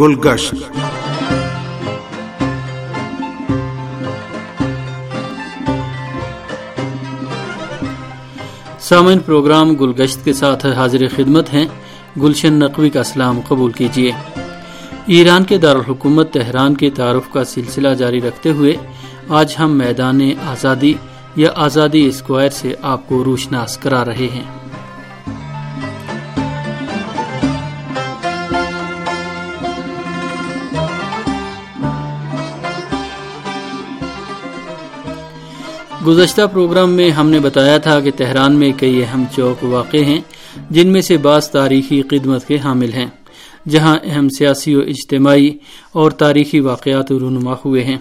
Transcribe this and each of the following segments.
گلگشت۔ سامعین، پروگرام گلگشت کے ساتھ حاضر خدمت ہیں۔ گلشن نقوی کا سلام قبول کیجیے۔ ایران کے دارالحکومت تہران کے تعارف کا سلسلہ جاری رکھتے ہوئے آج ہم میدان آزادی یا آزادی اسکوائر سے آپ کو روشناس کرا رہے ہیں۔ گزشتہ پروگرام میں ہم نے بتایا تھا کہ تہران میں کئی اہم چوک واقع ہیں، جن میں سے بعض تاریخی خدمت کے حامل ہیں، جہاں اہم سیاسی و اجتماعی اور تاریخی واقعات رونما ہوئے ہیں۔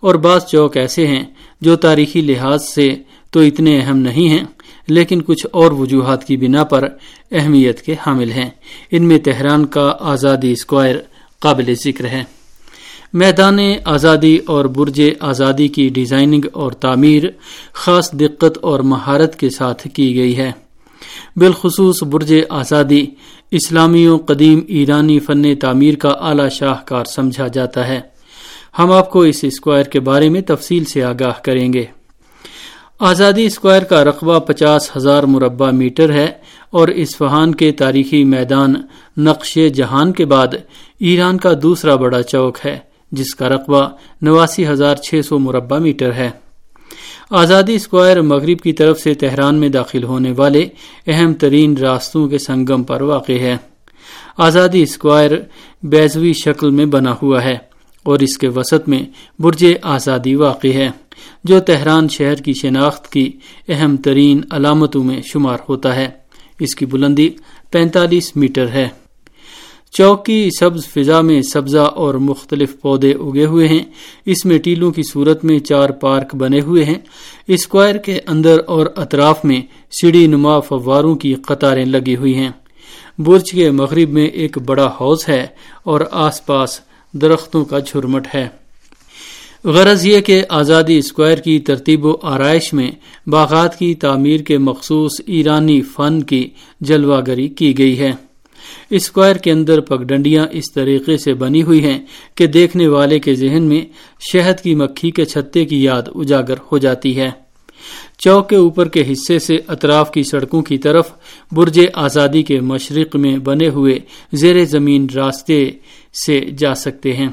اور بعض چوک ایسے ہیں جو تاریخی لحاظ سے تو اتنے اہم نہیں ہیں، لیکن کچھ اور وجوہات کی بنا پر اہمیت کے حامل ہیں۔ ان میں تہران کا آزادی اسکوائر قابل ذکر ہے۔ میدان آزادی اور برج آزادی کی ڈیزائننگ اور تعمیر خاص دقت اور مہارت کے ساتھ کی گئی ہے۔ بالخصوص برج آزادی اسلامی و قدیم ایرانی فن تعمیر کا اعلی شاہکار سمجھا جاتا ہے۔ ہم آپ کو اس اسکوائر کے بارے میں تفصیل سے آگاہ کریں گے۔ آزادی اسکوائر کا رقبہ پچاس ہزار مربع میٹر ہے اور اسفہان کے تاریخی میدان نقش جہان کے بعد ایران کا دوسرا بڑا چوک ہے۔ جس کا رقبہ نواسی ہزار چھ سو مربع میٹر ہے۔ آزادی اسکوائر مغرب کی طرف سے تہران میں داخل ہونے والے اہم ترین راستوں کے سنگم پر واقع ہے۔ آزادی اسکوائر بیزوی شکل میں بنا ہوا ہے اور اس کے وسط میں برج آزادی واقع ہے، جو تہران شہر کی شناخت کی اہم ترین علامتوں میں شمار ہوتا ہے۔ اس کی بلندی پینتالیس میٹر ہے۔ چوک کی سبز فضا میں سبزہ اور مختلف پودے اگے ہوئے ہیں۔ اس میں ٹیلوں کی صورت میں چار پارک بنے ہوئے ہیں۔ اسکوائر کے اندر اور اطراف میں سیڑھی نما فواروں کی قطاریں لگی ہوئی ہیں۔ برج کے مغرب میں ایک بڑا ہاؤس ہے اور آس پاس درختوں کا جھرمٹ ہے۔ غرض یہ کہ آزادی اسکوائر کی ترتیب و آرائش میں باغات کی تعمیر کے مخصوص ایرانی فن کی جلوہ گری کی گئی ہے۔ اسکوائر کے اندر پگڈنڈیاں اس طریقے سے بنی ہوئی ہیں کہ دیکھنے والے کے ذہن میں شہد کی مکھی کے چھتے کی یاد اجاگر ہو جاتی ہے۔ چوک کے اوپر کے حصے سے اطراف کی سڑکوں کی طرف برج آزادی کے مشرق میں بنے ہوئے زیر زمین راستے سے جا سکتے ہیں۔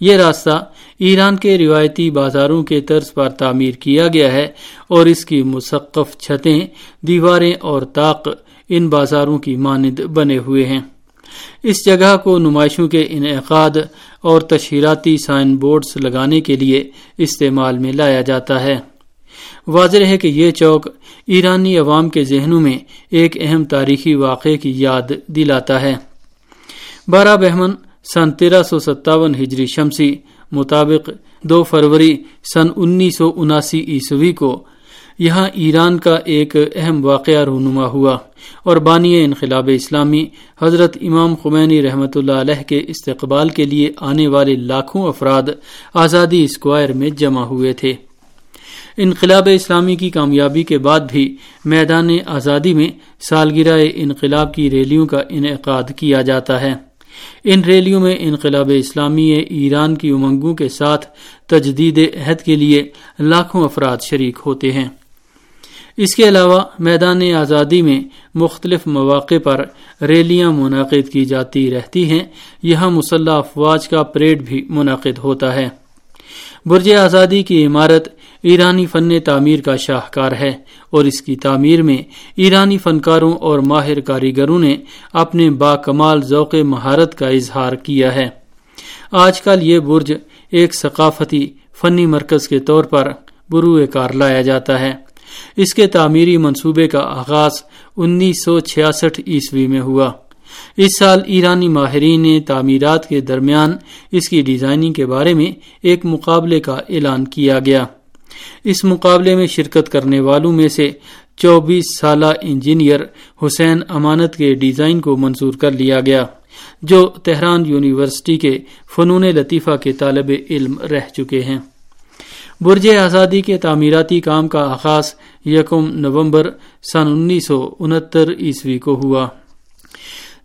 یہ راستہ ایران کے روایتی بازاروں کے طرز پر تعمیر کیا گیا ہے اور اس کی مسقف چھتیں، دیواریں اور طاق ان بازاروں کی مانند بنے ہوئے ہیں۔ اس جگہ کو نمائشوں کے انعقاد اور تشہیراتی سائن بورڈز لگانے کے لیے استعمال میں لایا جاتا ہے۔ واضح ہے کہ یہ چوک ایرانی عوام کے ذہنوں میں ایک اہم تاریخی واقعے کی یاد دلاتا ہے۔ بارہ بہمن سن تیرہ سو ستاون ہجری شمسی مطابق دو فروری سن انیس سو اناسی عیسوی کو یہاں ایران کا ایک اہم واقعہ رونما ہوا اور بانی انقلاب اسلامی حضرت امام خمینی رحمۃ اللہ علیہ کے استقبال کے لیے آنے والے لاکھوں افراد آزادی اسکوائر میں جمع ہوئے تھے۔ انقلاب اسلامی کی کامیابی کے بعد بھی میدان آزادی میں سالگرہ انقلاب کی ریلیوں کا انعقاد کیا جاتا ہے۔ ان ریلیوں میں انقلاب اسلامی ایران کی امنگوں کے ساتھ تجدید عہد کے لیے لاکھوں افراد شریک ہوتے ہیں۔ اس کے علاوہ میدان آزادی میں مختلف مواقع پر ریلیاں منعقد کی جاتی رہتی ہیں۔ یہاں مسلح افواج کا پریڈ بھی منعقد ہوتا ہے۔ برج آزادی کی عمارت ایرانی فن تعمیر کا شاہکار ہے اور اس کی تعمیر میں ایرانی فنکاروں اور ماہر کاریگروں نے اپنے با کمال ذوق مہارت کا اظہار کیا ہے۔ آج کل یہ برج ایک ثقافتی فنی مرکز کے طور پر بروئے کار لایا جاتا ہے۔ اس کے تعمیری منصوبے کا آغاز انیس سو چھیاسٹھ عیسوی میں ہوا۔ اس سال ایرانی ماہرین نے تعمیرات کے درمیان اس کی ڈیزائننگ کے بارے میں ایک مقابلے کا اعلان کیا گیا۔ اس مقابلے میں شرکت کرنے والوں میں سے چوبیس سالہ انجینئر حسین امانت کے ڈیزائن کو منظور کر لیا گیا، جو تہران یونیورسٹی کے فنون لطیفہ کے طالب علم رہ چکے ہیں۔ برج آزادی کے تعمیراتی کام کا آغاز یکم نومبر سن انیس سو انہتر عیسوی کو ہوا،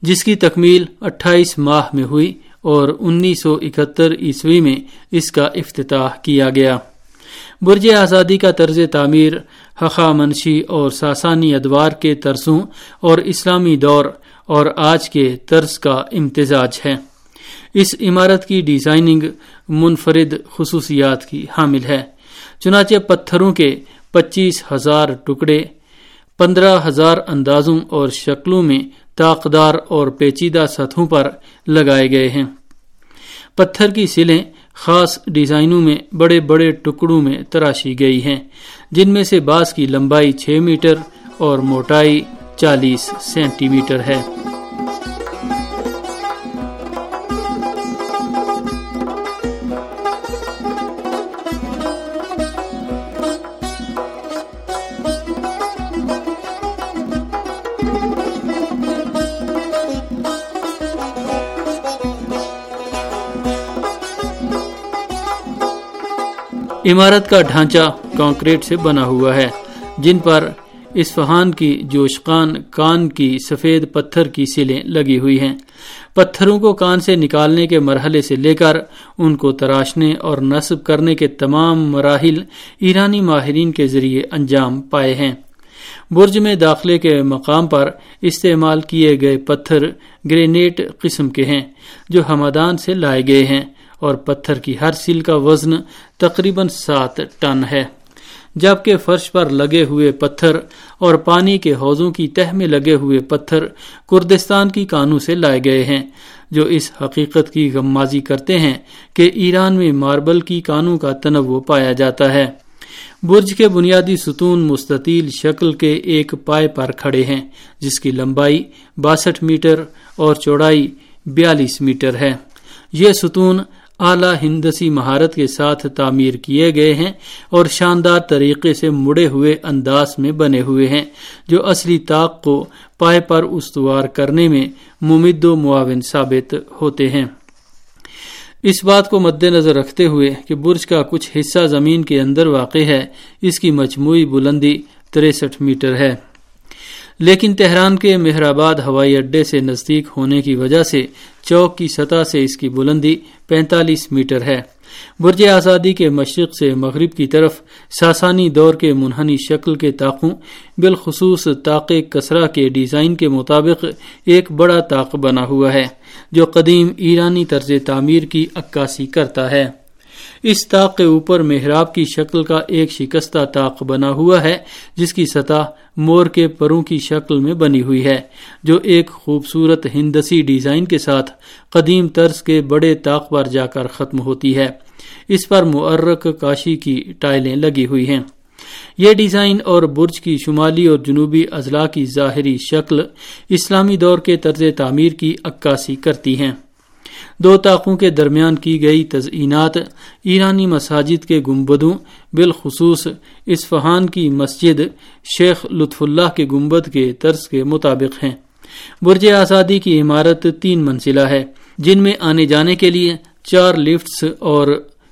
جس کی تکمیل اٹھائیس ماہ میں ہوئی اور انیس سو اکہتر عیسوی میں اس کا افتتاح کیا گیا۔ برج آزادی کا طرز تعمیر حقا منشی اور ساسانی ادوار کے طرزوں اور اسلامی دور اور آج کے طرز کا امتزاج ہے۔ اس عمارت کی ڈیزائننگ منفرد خصوصیات کی حامل ہے۔ چنانچہ پتھروں کے پچیس ہزار ٹکڑے، پندرہ ہزار اندازوں اور شکلوں میں طاقدار اور پیچیدہ سطحوں پر لگائے گئے ہیں۔ پتھر کی سلیں خاص ڈیزائنوں میں بڑے بڑے ٹکڑوں میں تراشی گئی ہیں، جن میں سے بعض کی لمبائی چھ میٹر اور موٹائی چالیس سینٹی میٹر ہے۔ عمارت کا ڈھانچہ کانکریٹ سے بنا ہوا ہے، جن پر اسفہان کی جوشقان، کان کی سفید پتھر کی سلیں لگی ہوئی ہیں۔ پتھروں کو کان سے نکالنے کے مرحلے سے لے کر ان کو تراشنے اور نصب کرنے کے تمام مراحل ایرانی ماہرین کے ذریعے انجام پائے ہیں۔ برج میں داخلے کے مقام پر استعمال کیے گئے پتھر گرینیٹ قسم کے ہیں، جو ہمادان سے لائے گئے ہیں۔ اور پتھر کی ہر سیل کا وزن تقریباً سات ٹن ہے۔ جبکہ فرش پر لگے ہوئے پتھر اور پانی کے حوضوں کی تہ میں لگے ہوئے پتھر کردستان کی کانوں سے لائے گئے ہیں، جو اس حقیقت کی غمازی کرتے ہیں کہ ایران میں ماربل کی کانوں کا تنوع پایا جاتا ہے۔ برج کے بنیادی ستون مستطیل شکل کے ایک پائے پر کھڑے ہیں، جس کی لمبائی باسٹھ میٹر اور چوڑائی بیالیس میٹر ہے۔ یہ ستون اعلی ہندسی مہارت کے ساتھ تعمیر کیے گئے ہیں اور شاندار طریقے سے مڑے ہوئے انداز میں بنے ہوئے ہیں، جو اصلی طاق کو پائے پر استوار کرنے میں ممد و معاون ثابت ہوتے ہیں۔ اس بات کو مد نظر رکھتے ہوئے کہ برج کا کچھ حصہ زمین کے اندر واقع ہے، اس کی مجموعی بلندی تریسٹھ میٹر ہے۔ لیکن تہران کے مہرآباد ہوائی اڈے سے نزدیک ہونے کی وجہ سے چوک کی سطح سے اس کی بلندی پینتالیس میٹر ہے۔ برج آزادی کے مشرق سے مغرب کی طرف ساسانی دور کے منحنی شکل کے طاقوں، بالخصوص طاق کسرا کے ڈیزائن کے مطابق ایک بڑا طاق بنا ہوا ہے، جو قدیم ایرانی طرز تعمیر کی عکاسی کرتا ہے۔ اس طاق کے اوپر محراب کی شکل کا ایک شکستہ طاق بنا ہوا ہے، جس کی سطح مور کے پروں کی شکل میں بنی ہوئی ہے، جو ایک خوبصورت ہندسی ڈیزائن کے ساتھ قدیم طرز کے بڑے طاق پر جا کر ختم ہوتی ہے۔ اس پر معرک کاشی کی ٹائلیں لگی ہوئی ہیں۔ یہ ڈیزائن اور برج کی شمالی اور جنوبی اضلاع کی ظاہری شکل اسلامی دور کے طرز تعمیر کی عکاسی کرتی ہیں۔ دو طاقوں کے درمیان کی گئی تزئینات ایرانی مساجد کے گنبدوں بالخصوص اسفہان کی مسجد شیخ لطف اللہ کے گنبد کے طرز کے مطابق ہیں۔ برج آزادی کی عمارت تین منزلہ ہے، جن میں آنے جانے کے لیے چار لفٹس اور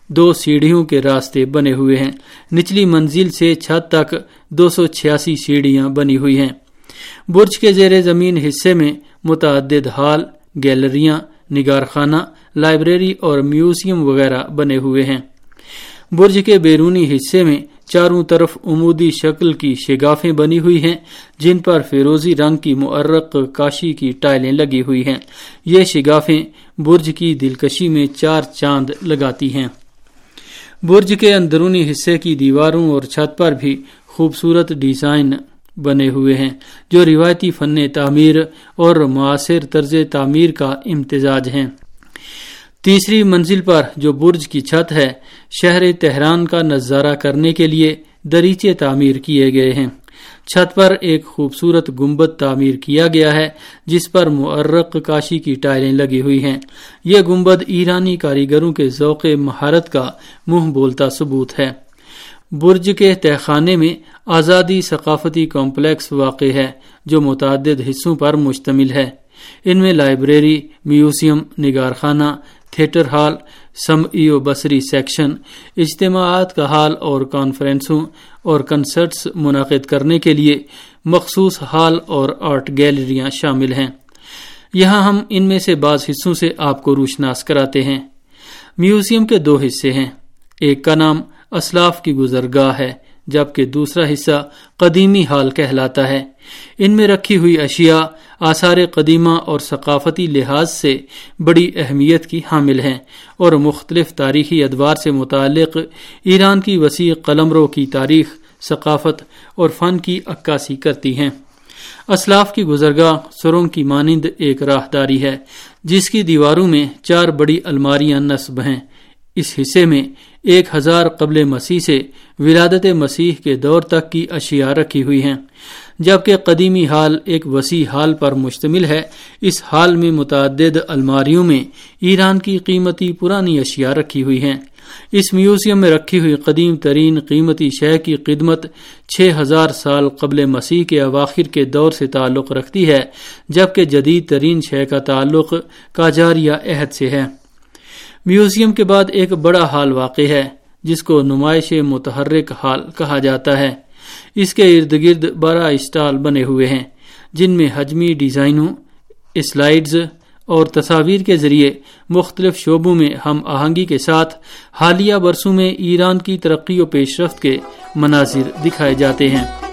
دو سیڑھیوں کے راستے بنے ہوئے ہیں۔ نچلی منزل سے چھت تک دو سو چھیاسی سیڑھیاں بنی ہوئی ہیں۔ برج کے زیر زمین حصے میں متعدد ہال، گیلریاں نگار خانہ لائبریری اور میوزیم وغیرہ بنے ہوئے ہیں۔ برج کے بیرونی حصے میں چاروں طرف عمودی شکل کی شگافیں بنی ہوئی ہیں، جن پر فیروزی رنگ کی معرق کاشی کی ٹائلیں لگی ہوئی ہیں۔ یہ شگافیں برج کی دلکشی میں چار چاند لگاتی ہیں۔ برج کے اندرونی حصے کی دیواروں اور چھت پر بھی خوبصورت ڈیزائن بنے ہوئے ہیں، جو روایتی فن تعمیر اور معاصر طرز تعمیر کا امتزاج ہیں۔ تیسری منزل پر جو برج کی چھت ہے، شہر تہران کا نظارہ کرنے کے لیے دریچے تعمیر کیے گئے ہیں۔ چھت پر ایک خوبصورت گنبد تعمیر کیا گیا ہے، جس پر معرق کاشی کی ٹائریں لگی ہوئی ہیں۔ یہ گنبد ایرانی کاریگروں کے ذوق مہارت کا منہ بولتا ثبوت ہے۔ برج کے تہخانے میں آزادی ثقافتی کمپلیکس واقع ہے جو متعدد حصوں پر مشتمل ہے۔ ان میں لائبریری، میوزیم نگار خانہ تھیٹر ہال سمعی و بصری سیکشن، اجتماعات کا ہال اور کانفرنسوں اور کنسرٹس منعقد کرنے کے لیے مخصوص ہال اور آرٹ گیلریاں شامل ہیں۔ یہاں ہم ان میں سے بعض حصوں سے آپ کو روشناس کراتے ہیں۔ میوزیم کے دو حصے ہیں۔ ایک کا نام اسلاف کی گزرگاہ ہے۔ جبکہ دوسرا حصہ قدیمی حال کہلاتا ہے۔ ان میں رکھی ہوئی اشیاء آثار قدیمہ اور ثقافتی لحاظ سے بڑی اہمیت کی حامل ہیں اور مختلف تاریخی ادوار سے متعلق ایران کی وسیع قلمروں کی تاریخ، ثقافت اور فن کی عکاسی کرتی ہیں۔ اسلاف کی گزرگاہ سروں کی مانند ایک راہداری ہے، جس کی دیواروں میں چار بڑی الماریاں نصب ہیں۔ اس حصے میں ایک ہزار قبل مسیح سے ولادت مسیح کے دور تک کی اشیاء رکھی ہوئی ہیں۔ جبکہ قدیمی حال ایک وسیع حال پر مشتمل ہے، اس حال میں متعدد الماریوں میں ایران کی قیمتی پرانی اشیاء رکھی ہوئی ہیں۔ اس میوزیم میں رکھی ہوئی قدیم ترین قیمتی شہ کی خدمت چھ ہزار سال قبل مسیح کے اواخر کے دور سے تعلق رکھتی ہے، جبکہ جدید ترین شہ کا تعلق کاجاریہ عہد سے ہے۔ میوزیم کے بعد ایک بڑا ہال واقع ہے، جس کو نمائش متحرک ہال کہا جاتا ہے۔ اس کے ارد گرد بارہ اسٹال بنے ہوئے ہیں، جن میں حجمی ڈیزائنوں سلائڈز اور تصاویر کے ذریعے مختلف شعبوں میں ہم آہنگی کے ساتھ حالیہ برسوں میں ایران کی ترقی و پیش رفت کے مناظر دکھائے جاتے ہیں۔